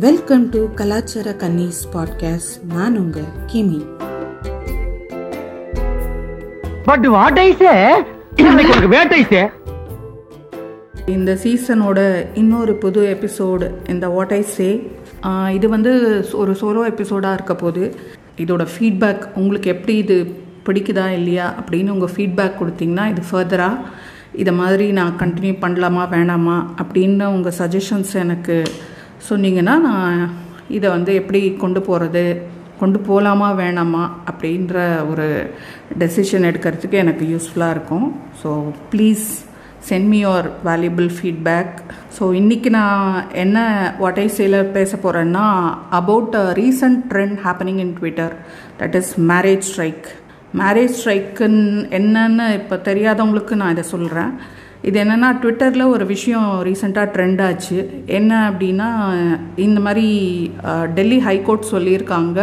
Welcome to கலாச்சார கன்னிஸ் podcast நான் உங்க கிமி. பட் வாட் ஐ சே வேட்டை சே இந்த சீசனோட இன்னொரு புது எபிசோடு இந்த வாட் ஐ சே இது வந்து ஒரு சோலோ எபிசோடாக இருக்க போது இதோட ஃபீட்பேக் உங்களுக்கு எப்படி இது பிடிக்குதா இல்லையா அப்படின்னு உங்கள் ஃபீட்பேக் கொடுத்தீங்கன்னா இது ஃபர்தராக இதை மாதிரி நான் கண்டினியூ பண்ணலாமா வேணாமா அப்படின்னு உங்கள் சஜஷன்ஸ் எனக்கு சொன்னீங்கன்னா நான் இதை வந்து எப்படி கொண்டு போகிறது கொண்டு போகலாமா வேணாமா அப்படின்ற ஒரு டெசிஷன் எடுக்கிறதுக்கு எனக்கு யூஸ்ஃபுல்லாக இருக்கும். So please send me your valuable feedback so இன்றைக்கி நான் என்ன வாட் ஐ சேல பேச போகிறேன்னா about a recent trend happening in Twitter that is marriage strike marriage ஸ்ட்ரைக்குன்னு என்னன்னு இப்போ தெரியாதவங்களுக்கு நான் இதை சொல்கிறேன் இது என்னென்னா ட்விட்டரில் ஒரு விஷயம் ரீசெண்டாக ட்ரெண்ட் ஆச்சு. என்ன அப்படின்னா இந்த மாதிரி டெல்லி ஹைகோர்ட் சொல்லியிருக்காங்க.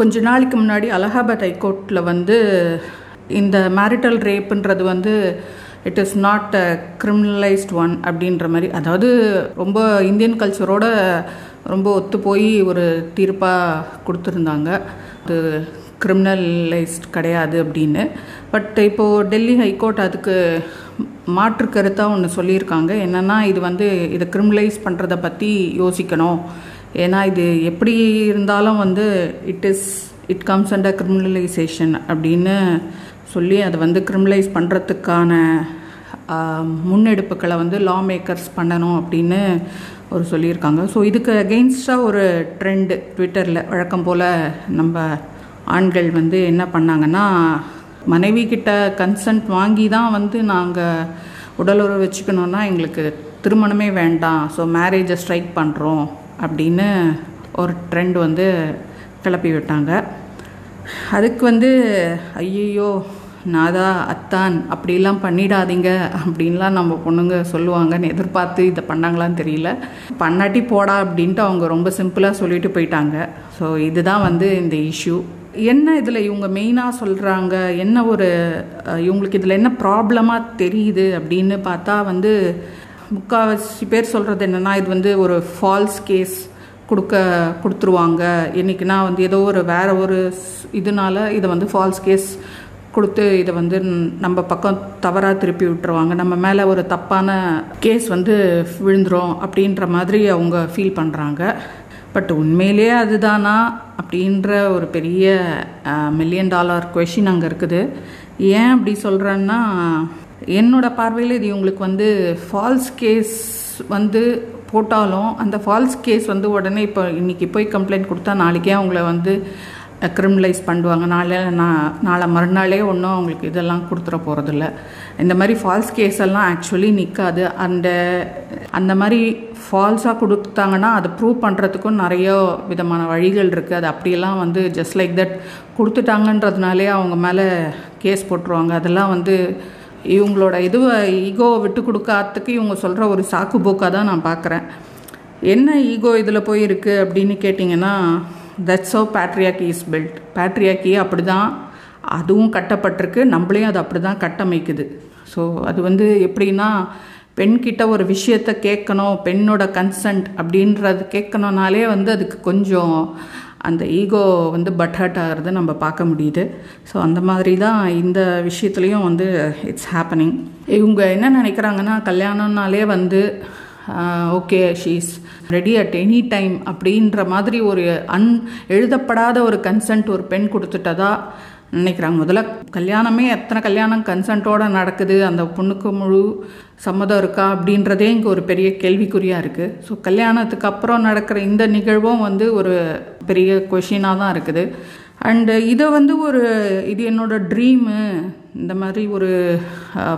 கொஞ்ச நாளைக்கு முன்னாடி அலகாபாத் ஹைகோர்ட்டில் வந்து இந்த மேரிட்டல் ரேப்புன்றது வந்து it is not criminalized one அப்படின்ற மாதிரி அதாவது ரொம்ப இந்தியன் கல்ச்சரோட ரொம்ப ஒத்து போய் ஒரு தீர்ப்பாக கொடுத்துருந்தாங்க. அது கிரிமினலைஸ்ட் கிடையாது அப்படின்னு. பட் இப்போது டெல்லி ஹைகோர்ட் அதுக்கு மாற்று கருத்தாக ஒன்று சொல்லியிருக்காங்க. என்னென்னா இது வந்து இதை கிரிமினலைஸ் பண்ணுறத பற்றி யோசிக்கணும். ஏன்னா இது எப்படி இருந்தாலும் வந்து it is it comes under criminalization அப்படின்னு சொல்லி அதை வந்து கிரிமினலைஸ் பண்ணுறதுக்கான முன்னெடுப்புகளை வந்து லா மேக்கர்ஸ் பண்ணணும் அப்படின்னு ஒரு சொல்லியிருக்காங்க. ஸோ இதுக்கு அகெயின்ஸ்டாக ஒரு ட்ரெண்டு ட்விட்டரில் வழக்கம் போல் நம்ம ஆண்கள் வந்து என்ன பண்ணாங்கன்னா மனைவி கிட்ட கன்சன்ட் வாங்கி தான் வந்து நாங்கள் உடலுறவு வச்சுக்கணுன்னா எங்களுக்கு திருமணமே வேண்டாம். ஸோ மேரேஜை ஸ்ட்ரைக் பண்ணுறோம் அப்படின்னு ஒரு ட்ரெண்ட் வந்து கிளப்பி விட்டாங்க. அதுக்கு வந்து ஐயையோ நாதா அத்தான் அப்படிலாம் பண்ணிடாதீங்க அப்படின்லாம் நம்ம பொண்ணுங்க சொல்லுவாங்கன்னு எதிர்பார்த்து இதை பண்ணாங்களான்னு தெரியல. பண்ணாட்டி போடா அப்படின்ட்டு அவங்க ரொம்ப சிம்பிளாக சொல்லிட்டு போயிட்டாங்க. ஸோ இதுதான் வந்து இந்த இஷ்யூ என்ன இதில் இவங்க மெயினாக சொல்கிறாங்க என்ன ஒரு இவங்களுக்கு இதில் என்ன ப்ராப்ளமாக தெரியுது அப்படின்னு பார்த்தா வந்து முக்கால்வாசி பேர் சொல்கிறது என்னென்னா இது வந்து ஒரு ஃபால்ஸ் கேஸ் கொடுக்க கொடுத்துருவாங்க. என்னைக்குன்னா வந்து ஏதோ ஒரு வேற ஒரு ஸ்- இதனால இதை வந்து ஃபால்ஸ் கேஸ் கொடுத்து இதை வந்து நம்ம பக்கம் தவறாக திருப்பி விட்டுருவாங்க. நம்ம மேலே ஒரு தப்பான கேஸ் வந்து விழுந்துரும் அப்படின்ற மாதிரி அவங்க ஃபீல் பண்ணுறாங்க பட் உண்மையிலேயே அதுதானா அப்படின்ற ஒரு பெரிய மில்லியன் டாலர் கொஷின் அங்கே இருக்குது. ஏன் அப்படி சொல்கிறேன்னா என்னோட பார்வையில் இது இவங்களுக்கு வந்து ஃபால்ஸ் கேஸ் வந்து போட்டாலும் அந்த ஃபால்ஸ் கேஸ் வந்து உடனே இப்போ இன்னைக்கு போய் கம்ப்ளைண்ட் கொடுத்தா நாளைக்கே அவங்கள வந்து கிரிமினலைஸ் பண்ணுவாங்க. நாளை நான் நாளை மறுநாளே ஒன்றும் அவங்களுக்கு இதெல்லாம் கொடுத்துட போகிறதில்ல இந்த மாதிரி ஃபால்ஸ் கேஸ் எல்லாம் ஆக்சுவலி நிற்காது அந்த அந்த மாதிரி ஃபால்ஸாக கொடுத்தாங்கன்னா அதை ப்ரூவ் பண்ணுறதுக்கும் நிறைய விதமான வழிகள் இருக்குது அது அப்படியெல்லாம் வந்து ஜஸ்ட் லைக் தட் கொடுத்துட்டாங்கன்றதுனாலே அவங்க மேலே கேஸ் போட்டுருவாங்க. அதெல்லாம் வந்து இவங்களோட இதுவை ஈகோவை விட்டு கொடுக்காததுக்கு இவங்க சொல்கிற ஒரு சாக்கு போக்காக தான் நான் பார்க்குறேன். என்ன ஈகோ இதில் போய் இருக்குது அப்படின்னு கேட்டிங்கன்னா that's oh patriarchy is built patriarchy அப்படி தான் அதுவும் கட்டப்பட்டிருக்கு. நம்மளையும் அது அப்படி தான் கட்டமைக்குது. ஸோ அது வந்து எப்படின்னா பெண்கிட்ட ஒரு விஷயத்த கேட்கணும் பெண்ணோட கன்சன்ட் அப்படின்றது கேட்கணுனாலே வந்து அதுக்கு கொஞ்சம் அந்த ஈகோ வந்து பட் ஆகிறது நம்ம பார்க்க முடியுது. ஸோ அந்த மாதிரி தான் இந்த விஷயத்துலையும் வந்து இட்ஸ் ஹேப்பனிங் இவங்க என்ன நினைக்கிறாங்கன்னா கல்யாணம்னாலே வந்து okay she's ready at any time அப்படின்ற மாதிரி ஒரு அன் எழுதப்படாத ஒரு கன்சென்ட் ஒரு பெண் கொடுத்துட்டதா நினைக்கிறாங்க. முதல்ல கல்யாணமே எத்தனை கல்யாணம் கன்சென்ட்டோட நடக்குது? அந்த பொண்ணுக்கு முழு சம்மதம் இருக்கா அப்படின்றதே இங்கே ஒரு பெரிய கேள்விக்குறியாக இருக்குது ஸோ கல்யாணத்துக்கு அப்புறம் நடக்கிற இந்த நிகழ்வும் வந்து ஒரு பெரிய கொஷினாக தான் இருக்குது. அண்டு இதை வந்து ஒரு இது என்னோடய ட்ரீமு இந்த மாதிரி ஒரு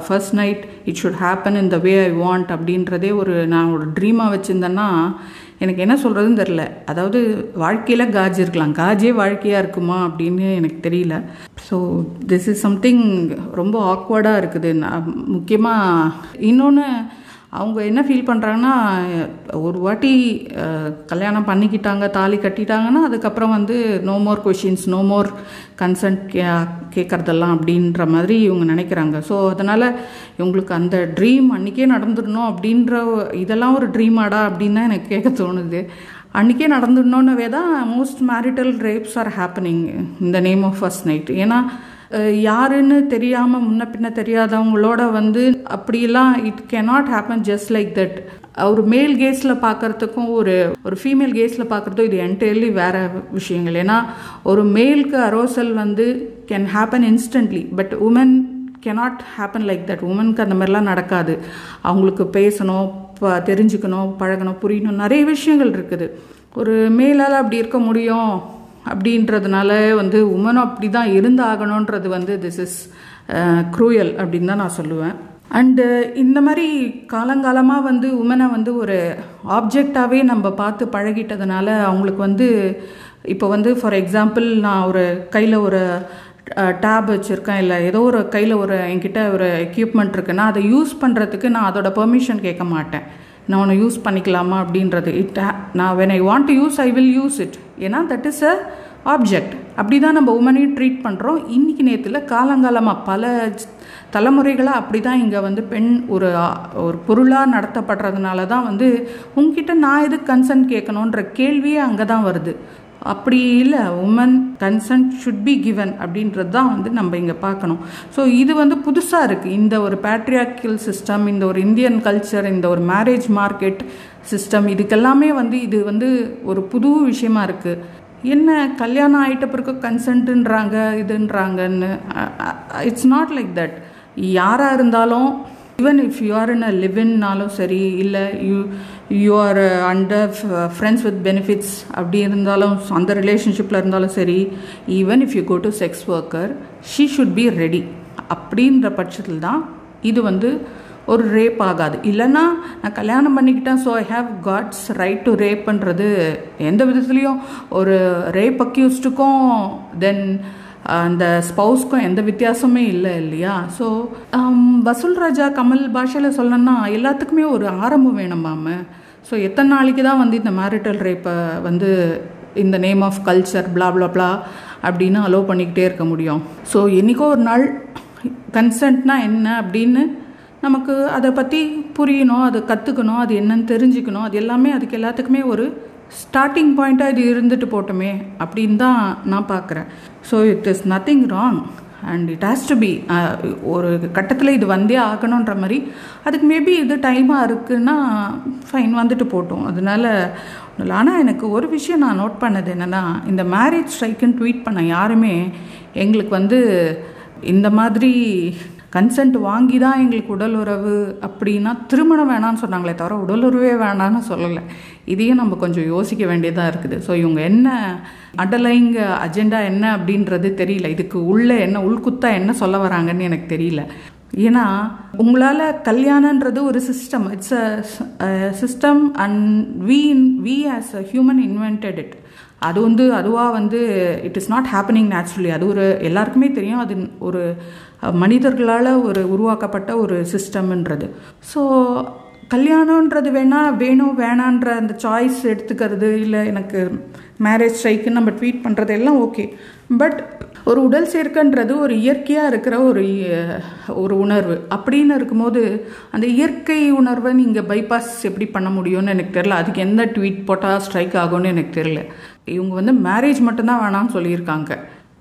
first night it should happen in the way I want அப்படின்றதே ஒரு நான் ஒரு ட்ரீமாக வச்சுருந்தேன்னா எனக்கு என்ன சொல்கிறதுன்னு தெரில அதாவது வாழ்க்கையில் காஜ் இருக்கலாம். காஜே வாழ்க்கையாக இருக்குமா அப்படின்னு எனக்கு தெரியல. ஸோ திஸ் இஸ் சம்திங் ரொம்ப ஆக்வர்டாக இருக்குது. நான் முக்கியமாக இன்னொன்று அவங்க என்ன ஃபீல் பண்ணுறாங்கன்னா ஒரு வாட்டி கல்யாணம் பண்ணிக்கிட்டாங்க தாலி கட்டிட்டாங்கன்னா அதுக்கப்புறம் வந்து no more questions no more consent K கேட்குறதெல்லாம் அப்படின்ற மாதிரி இவங்க நினைக்கிறாங்க. ஸோ அதனால் இவங்களுக்கு அந்த ட்ரீம் அன்றைக்கே நடந்துடணும் அப்படின்ற இதெல்லாம் ஒரு ட்ரீமாடா அப்படின்னு தான் எனக்கு கேட்க தோணுது. அன்றைக்கே நடந்துடணுன்னவே தான் most marital rapes are happening இந்த நேம் ஆஃப் ஃபர்ஸ்ட் நைட் ஏன்னா யாருன்னு தெரியாமல் முன்ன பின்ன தெரியாதவங்களோட வந்து அப்படிலாம் it cannot happen just like that ஒரு மேல் கேஸில் பார்க்கறதுக்கும் ஒரு ஒரு ஃபீமேல் கேஸில் பார்க்குறதும் இது என்டையர்லி வேறு விஷயங்கள். ஏன்னா ஒரு மேலுக்கு அரோசல் வந்து can happen instantly but woman cannot happen like that உமனுக்கு அந்த மாதிரிலாம் நடக்காது. அவங்களுக்கு பேசணும் ப தெரிஞ்சுக்கணும் பழகணும் புரியணும் நிறைய விஷயங்கள் இருக்குது. ஒரு மேலால் அப்படி இருக்க முடியும். அப்படின்றதுனால வந்து உமனும் அப்படி தான் இருந்தாகணுன்றது வந்து திஸ் இஸ் க்ரூயல் அப்படின்னு தான் நான் சொல்லுவேன். அண்டு uh, இந்த மாதிரி காலங்காலமாக வந்து உமனை வந்து ஒரு ஆப்ஜெக்டாகவே நம்ம பார்த்து பழகிட்டதுனால அவங்களுக்கு வந்து இப்போ வந்து ஃபார் எக்ஸாம்பிள் நான் ஒரு கையில் ஒரு டேப் வச்சுருக்கேன் இல்லை ஏதோ ஒரு கையில் ஒரு என்கிட்ட ஒரு எக்யூப்மெண்ட் இருக்குன்னா அதை யூஸ் பண்ணுறதுக்கு நான் அதோட பெர்மிஷன் கேட்க மாட்டேன். நான் உன்னை யூஸ் பண்ணிக்கலாமா அப்படின்றது. இட் நான் when I want to use I will use it ஏன்னா தட் இஸ் அ ஆப்ஜெக்ட் அப்படி தான் நம்ம உமனையும் ட்ரீட் பண்ணுறோம் இன்னைக்கு நேரத்தில் காலங்காலமாக பல தலைமுறைகளாக அப்படி தான் இங்கே வந்து பெண் ஒரு ஒரு பொருளாக நடத்தப்படுறதுனால தான் வந்து உங்ககிட்ட நான் எதுக்கு கன்சர்ன் கேட்கணுன்ற கேள்வியே அங்கே தான் வருது. அப்படி இல்லை woman consent should be given அப்படின்றது தான் வந்து நம்ம இங்கே பார்க்கணும். ஸோ இது வந்து புதுசாக இருக்குது இந்த ஒரு பேட்ரியாக்கியல் சிஸ்டம் இந்த ஒரு இந்தியன் கல்ச்சர் இந்த ஒரு மேரேஜ் மார்க்கெட் சிஸ்டம் இதுக்கெல்லாமே வந்து இது வந்து ஒரு புது விஷயமா இருக்குது என்ன கல்யாணம் ஆகிட்ட பிறகு கன்சென்ட்டுன்றாங்க இதுன்றாங்கன்னு இட்ஸ் நாட் லைக் தட் யாராக இருந்தாலும் even if you are in a லிவின்னாலும் சரி இல்லை you you are under friends with benefits அப்படி இருந்தாலும் அந்த ரிலேஷன்ஷிப்பில் இருந்தாலும் சரி even if you go to sex worker she should be ready அப்படின்ற பட்சத்தில் தான் இது வந்து ஒரு ரேப் ஆகாது. இல்லைன்னா நான் கல்யாணம் பண்ணிக்கிட்டேன் so I have God's right to ரேப்ன்றது எந்த விதத்துலேயும் ஒரு ரேப் அக்யூஸ்டுக்கும் தென் அந்த ஸ்பவுஸ்க்கும் எந்த வித்தியாசமே இல்லை இல்லையா? ஸோ வசூல் ராஜா கமல் பாஷையில் சொல்லணும்னா எல்லாத்துக்குமே ஒரு ஆரம்பம் வேணும் மாம. ஸோ எத்தனை நாளைக்கு தான் வந்து இந்த மேரிட்டல் ரேப்பை வந்து இந்த name of culture blah blah blah அப்படின்னு அலோவ் பண்ணிக்கிட்டே இருக்க முடியும். ஸோ என்றைக்கோ ஒரு நாள் கன்சென்ட்னா என்ன அப்படின்னு நமக்கு அதை பற்றி புரியணும் அதை கற்றுக்கணும் அது என்னன்னு தெரிஞ்சுக்கணும் அது எல்லாமே அதுக்கு எல்லாத்துக்குமே ஒரு ஸ்டார்டிங் பாயிண்ட்டாக இது இருந்துட்டு போட்டோமே அப்படின்னு தான் நான் பார்க்குறேன். So it is nothing wrong and it has to be ஒரு கட்டத்தில் இது வந்தே ஆகணுன்ற மாதிரி. அதுக்கு மேபி இது டைமாக இருக்குன்னா ஃபைன் வந்துட்டு போட்டோம். அதனால ஆனால் எனக்கு ஒரு விஷயம் நான் நோட் பண்ணது என்னென்னா இந்த மேரேஜ் ஸ்ட்ரைக்குன்னு ட்வீட் பண்ண யாருமே எங்களுக்கு வந்து இந்த மாதிரி கன்சென்ட் வாங்கி தான் எங்களுக்கு உடல் உறவு அப்படின்னா திருமணம் வேணான்னு சொன்னாங்களே தவிர உடல் உறவே வேணான்னு சொல்லலை. இதையும் நம்ம கொஞ்சம் யோசிக்க வேண்டியதாக இருக்குது. ஸோ இவங்க என்ன அடலைங்க அஜெண்டா என்ன அப்படின்றது தெரியல. இதுக்கு உள்ள என்ன உள்குத்தா என்ன சொல்ல வராங்கன்னு எனக்கு தெரியல. ஏன்னா உங்களால் கல்யாணன்றது ஒரு system it's a system and we we as a human invented it அது வந்து அதுவாக வந்து it is not happening naturally அது ஒரு எல்லாருக்குமே தெரியும். அது ஒரு மனிதர்களால் ஒரு உருவாக்கப்பட்ட ஒரு சிஸ்டம்ன்றது ஸோ கல்யாணன்றது வேணால் வேணும் வேணான்ற அந்த சாய்ஸ் எடுத்துக்கிறது இல்லை எனக்கு மேரேஜ் ஸ்ட்ரைக்குன்னு நம்ம ட்வீட் பண்ணுறது எல்லாம் ஓகே பட் ஒரு உடல் சேர்க்கைன்றது ஒரு இயற்கையாக இருக்கிற ஒரு இ- ஒரு உணர்வு. அப்படின்னு இருக்கும்போது அந்த இயற்கை உணர்வை நீங்கள் பைபாஸ் எப்படி பண்ண முடியும்னு எனக்கு தெரில அதுக்கு எந்த ட்வீட் போட்டால் ஸ்ட்ரைக் ஆகும்னு எனக்கு தெரியல. இவங்க வந்து மேரேஜ் மட்டும்தான் வேணாம்னு சொல்லியிருக்காங்க.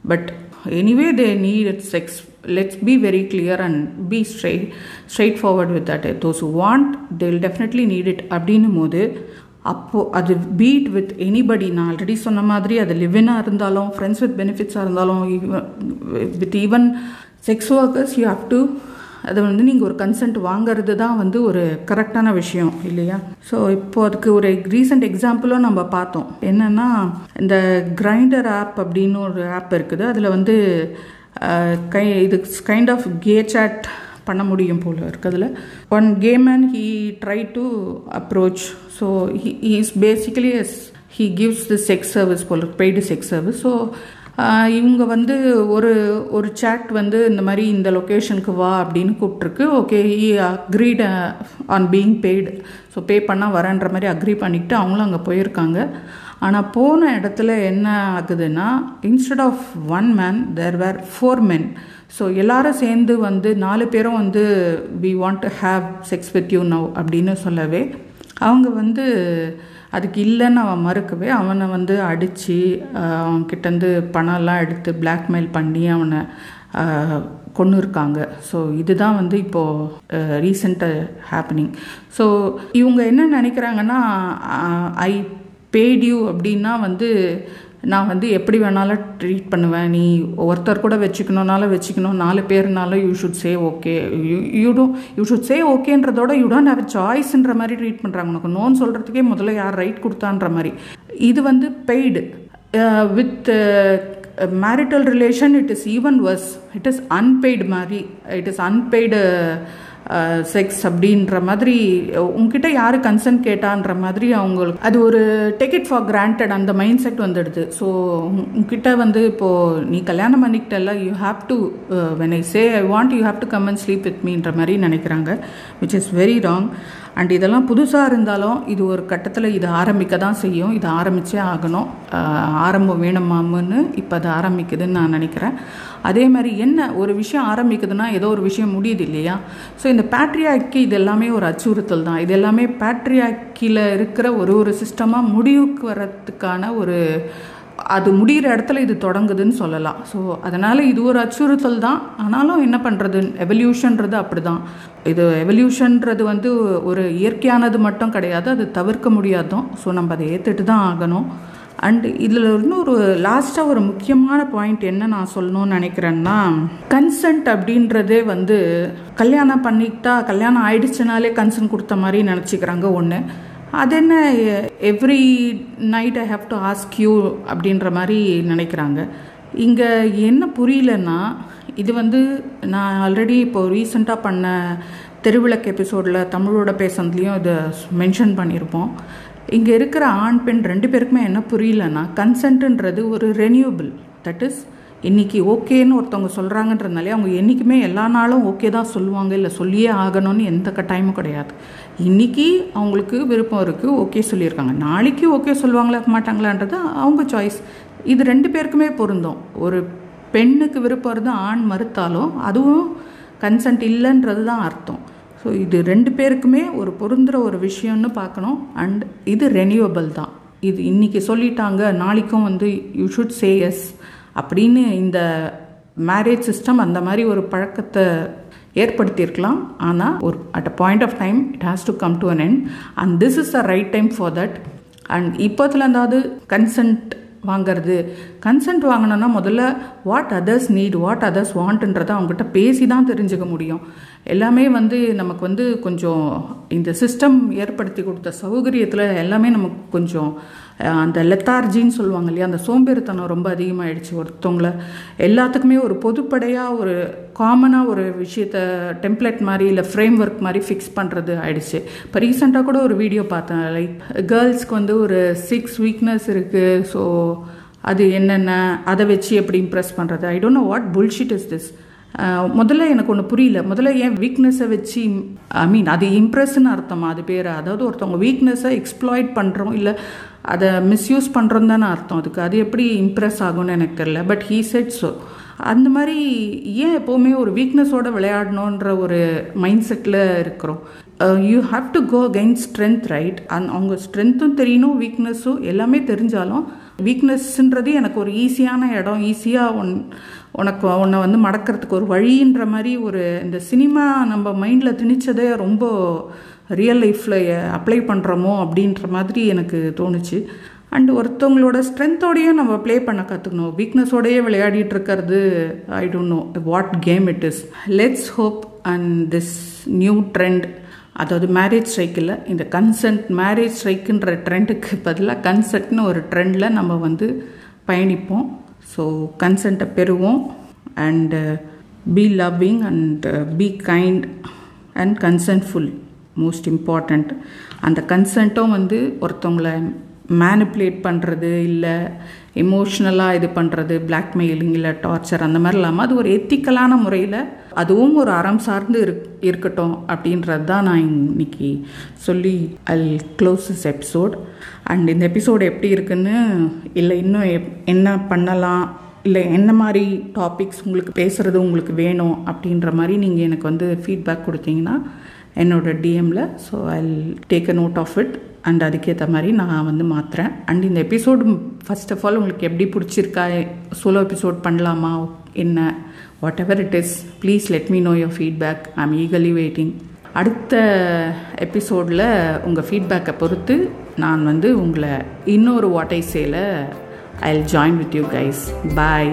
But anyway they need sex let's be very clear and be straight straightforward with that those want they will definitely need it அப்படின்னும் போது அப்போது அது பீட் வித் எனிபடி நான் ஆல்ரெடி சொன்ன மாதிரி அது லிவினாக இருந்தாலும் ஃப்ரெண்ட்ஸ் வித் பெனிஃபிட்ஸாக இருந்தாலும் with even sex workers you have to அதை வந்து நீங்கள் ஒரு கன்சென்ட் வாங்குறது தான் வந்து ஒரு கரெக்டான விஷயம் இல்லையா? ஸோ இப்போ அதுக்கு ஒரு ரீசெண்ட் எக்ஸாம்பிளும் நம்ம பார்த்தோம். என்னென்னா இந்த கிரைண்டர் ஆப் அப்படின்னு ஒரு ஆப் இருக்குது. அதில் வந்து கை இது கைண்ட் ஆஃப் கே சாட் பண்ண முடியும் போல் இருக்கிறதுல one came and he try to approach so he is basically he gives the sex service pole paid sex service so இவங்க வந்து ஒரு ஒரு சேட் வந்து இந்த மாதிரி இந்த லொக்கேஷனுக்கு வா அப்படின்னு கூப்பிட்ருக்கு okay I agreed on being paid so pay பண்ணால் வரேன்ற மாதிரி அக்ரி பண்ணிக்கிட்டு அவங்களும் அங்கே போயிருக்காங்க. ஆனால் போன இடத்துல என்ன ஆகுதுன்னா instead of one man there were four men so எல்லாரும் சேர்ந்து வந்து நாலு பேரும் வந்து we want to have sex with you now அப்படின்னு சொல்லவே அவங்க வந்து அதுக்கு இல்லைன்னு அவன் மறுக்கவே அவனை வந்து அடித்து அவன்கிட்டருந்து பணம்லாம் எடுத்து பிளாக்மெயில் பண்ணி அவனை கொண்டு இருக்காங்க ஸோ இதுதான் வந்து இப்போது ரீசெண்டாக ஹேப்பனிங் ஸோ இவங்க என்ன நினைக்கிறாங்கன்னா ஐ பேடியூ அப்படின்னா வந்து நான் வந்து எப்படி வேணாலும் ட்ரீட் பண்ணுவேன். நீ ஒருத்தர் கூட வச்சுக்கணுனாலும் வச்சுக்கணும். நாலு பேர்னாலும் you should say okay you do you should say ஓகேன்றதோட you don't have சாய்ஸ்ன்ற மாதிரி ட்ரீட் பண்ணுறாங்க உனக்கு நோன் சொல்கிறதுக்கே முதல்ல யார் ரைட் கொடுத்தான்ற மாதிரி. இது வந்து paid with marital relation it is even worse it is unpaid மாதிரி இட் இஸ் அன்பெய்டு செக்ஸ் அப்படின்ற மாதிரி உங்ககிட்ட யார் கன்சன்ட் கேட்டான்ற மாதிரி அவங்களுக்கு அது ஒரு டேக் ஃபார் கிராண்டட் அந்த மைண்ட் செட் வந்துடுது ஸோ உங்ககிட்ட வந்து இப்போது நீ கல்யாணம் பண்ணிக்கிட்டல you have to when I say I want you have to come and sleep with மீன்ற மாதிரி நினைக்கிறாங்க which is very wrong and இதெல்லாம் புதுசாக இருந்தாலும் இது ஒரு கட்டத்தில் இது ஆரம்பிக்க தான் செய்யும். இது ஆரம்பித்தே ஆகணும். ஆரம்பம் வேணுமாமுன்னு இப்போ அது ஆரம்பிக்குதுன்னு நான் நினைக்கிறேன். அதே மாதிரி என்ன ஒரு விஷயம் ஆரம்பிக்குதுன்னா ஏதோ ஒரு விஷயம் முடியுது இல்லையா? ஸோ இந்த பேட்ரியாக்கி இது எல்லாமே ஒரு அச்சுறுத்தல் தான். இது எல்லாமே பேட்ரியாக்கியில் இருக்கிற ஒரு ஒரு சிஸ்டமாக முடிவுக்கு வர்றதுக்கான ஒரு அது முடிகிற இடத்துல இது தொடங்குதுன்னு சொல்லலாம். ஸோ அதனால் இது ஒரு அச்சுறுத்தல் தான். ஆனாலும் என்ன பண்ணுறது எவல்யூஷன்றது அப்படி தான் இது எவல்யூஷன்றது வந்து ஒரு இயற்கையானது மட்டும் கிடையாது. அது தவிர்க்க முடியாதும். ஸோ நம்ம அதை ஏற்றுட்டு தான் ஆகணும். அண்ட் இதில் இன்னொரு லாஸ்ட்டாக ஒரு முக்கியமான பாயிண்ட் என்ன நான் சொல்லணும்னு நினைக்கிறேன்னா கன்சன்ட் அப்படின்றதே வந்து கல்யாணம் பண்ணிக்கிட்டா கல்யாணம் ஆயிடுச்சுனாலே கன்சென்ட் கொடுத்த மாதிரி நினச்சிக்கிறாங்க ஒன்று அது என்ன every night I have to ask you அப்படின்ற மாதிரி நினைக்கிறாங்க. இங்கே என்ன புரியலன்னா இது வந்து நான் ஆல்ரெடி இப்போது ரீசெண்டாக பண்ண தெருவிளக்கு எபிசோடில் தமிழோட பேசுனதுலேயும் இதை மென்ஷன் பண்ணியிருப்போம் இங்கே இருக்கிற ஆண் பெண் ரெண்டு பேருக்குமே என்ன புரியலன்னா கன்சென்ட்ன்றது ஒரு ரெனியூபிள் தட் இஸ் இன்றைக்கி ஓகேன்னு ஒருத்தவங்க சொல்கிறாங்கன்றதுனாலே அவங்க என்றைக்குமே எல்லா நாளும் ஓகே தான் சொல்லுவாங்க. இல்லை சொல்லியே ஆகணும்னு எந்த கட்டாயமும் கிடையாது. இன்றைக்கி அவங்களுக்கு விருப்பம் இருக்குது ஓகே சொல்லியிருக்காங்க. நாளைக்கு ஓகே சொல்லுவாங்களா மாட்டாங்களான்றது அவங்க சாய்ஸ் இது ரெண்டு பேருக்குமே பொருந்தும். ஒரு பெண்ணுக்கு விருப்பம் இருந்தால் ஆண் மறுத்தாலும் அதுவும் கன்சன்ட் இல்லைன்றது தான் அர்த்தம். ஸோ இது ரெண்டு பேருக்குமே ஒரு பொருந்துகிற ஒரு விஷயம்னு பார்க்கணும். அண்ட் இது ரெனியூவபிள் தான். இது இன்றைக்கி சொல்லிட்டாங்க நாளைக்கும் வந்து யூ ஷுட் சே எஸ் அப்படின்னு இந்த மேரேஜ் சிஸ்டம் அந்த மாதிரி ஒரு பழக்கத்தை ஏற்படுத்தியிருக்கலாம். ஆனால் ஒரு at a point of time it has to come to an end and this is the right time for that and இப்போத்துல இருந்தாவது கன்சென்ட் வாங்கிறது. கன்சென்ட் வாங்கினோன்னா முதல்ல what others need what others வாண்ட்ன்றதை அவங்ககிட்ட பேசி தான் தெரிஞ்சுக்க முடியும். எல்லாமே வந்து நமக்கு வந்து கொஞ்சம் இந்த சிஸ்டம் ஏற்படுத்தி கொடுத்த சௌகரியத்தில் எல்லாமே நமக்கு கொஞ்சம் அந்த லெத்தார்ஜின்னு சொல்லுவாங்க இல்லையா அந்த சோம்பேறித்தனம் ரொம்ப அதிகமாகிடுச்சு ஒருத்தவங்கள. எல்லாத்துக்குமே ஒரு பொதுப்படையாக ஒரு காமனாக ஒரு விஷயத்த டெம்ப்ளேட் மாதிரி இல்லை ஃப்ரேம் ஒர்க் மாதிரி ஃபிக்ஸ் பண்ணுறது ஆயிடுச்சு. இப்போ ரீசெண்டாக கூட ஒரு வீடியோ பார்த்தேன். லைக் கேர்ள்ஸ்க்கு வந்து ஒரு சிக்ஸ் வீக்னஸ் இருக்குது ஸோ அது என்னென்ன அதை வச்சு எப்படி இம்ப்ரெஸ் பண்ணுறது I don't know what bullshit is this முதல்ல எனக்கு ஒன்று புரியல. முதல்ல ஏன் வீக்னஸை வச்சு ஐ மீன் அது இம்ப்ரெஸ்ன்னு அர்த்தமா? அது பேர் அதாவது ஒருத்தவங்க வீக்னஸை எக்ஸ்ப்ளாய்ட் பண்ணுறோம் இல்லை அதை மிஸ்யூஸ் பண்ணுறோம் தானே அர்த்தம் அதுக்கு. அது எப்படி இம்ப்ரெஸ் ஆகும்னு எனக்கு தெரியல பட் ஹீ செட் ஸோ அந்த மாதிரி ஏன் எப்போவுமே ஒரு வீக்னஸோட விளையாடணுன்ற ஒரு மைண்ட் செட்டில் இருக்கிறோம். You have to go again strength right and அவங்க ஸ்ட்ரென்த்தும் தெரியணும் வீக்னஸும் எல்லாமே தெரிஞ்சாலும் வீக்னஸ்ன்றது எனக்கு ஒரு ஈஸியான இடம் ஈஸியாக ஒன் உனக்கு உன்னை வந்து மடக்கிறதுக்கு ஒரு வழின்ற மாதிரி ஒரு இந்த சினிமா நம்ம மைண்டில் திணிச்சதே ரொம்ப ரியல் லைஃப்பில் அப்ளை பண்ணுறோமோ அப்படின்ற மாதிரி எனக்கு தோணுச்சு. அண்டு ஒருத்தவங்களோட ஸ்ட்ரென்த்தோடையும் நம்ம ப்ளே பண்ண கற்றுக்கணும் வீக்னஸோடையே விளையாடிட்டு இருக்கிறது I don't know what game it is let's hope and this new trend அதாவது மேரேஜ் ஸ்ட்ரைக்கில் இந்த கன்சென்ட் மேரேஜ் ஸ்ட்ரைக்குன்ற ட்ரெண்டுக்கு பதிலாக கன்சென்ட்னு ஒரு ட்ரெண்டில் நம்ம வந்து பயணிப்போம். ஸோ கன்சென்ட்டை பெறுவோம். And be loving and be kind and consentful most important அந்த கன்சென்ட்டும் வந்து ஒருத்தவங்களை மேனிப்புலேட் பண்ணுறது இல்லை எமோஷ்னலாக இது பண்ணுறது பிளாக்மெயிலிங் இல்லை டார்ச்சர் அந்த மாதிரி இல்லாமல் அது ஒரு எத்திக்கலான முறையில் அதுவும் ஒரு அறம் சார்ந்து இருக் இருக்கட்டும் அப்படின்றது தான் நான் இன்னைக்கு சொல்லி I'll close this episode and இந்த எபிசோடு எப்படி இருக்குன்னு இல்லை இன்னும் எப் என்ன பண்ணலாம் இல்லை என்ன மாதிரி டாபிக்ஸ் உங்களுக்கு பேசுகிறது உங்களுக்கு வேணும் அப்படின்ற மாதிரி நீங்கள் எனக்கு வந்து ஃபீட்பேக் கொடுத்தீங்கன்னா என்னோட டிஎம்மில் so I take a note of it and அதுக்கேற்ற மாதிரி நான் வந்து மாற்றுறேன் அண்ட் இந்த எபிசோடு ஃபர்ஸ்ட் ஆஃப் ஆல் உங்களுக்கு எப்படி பிடிச்சிருக்கா சோலோ எபிசோட் பண்ணலாமா என்ன whatever it is please let me know your feedback I am eagerly waiting அடுத்த எபிசோடில் உங்கள் ஃபீட்பேக்கை பொறுத்து நான் வந்து உங்களை இன்னொரு வாட்டை சேல I join with you guys bye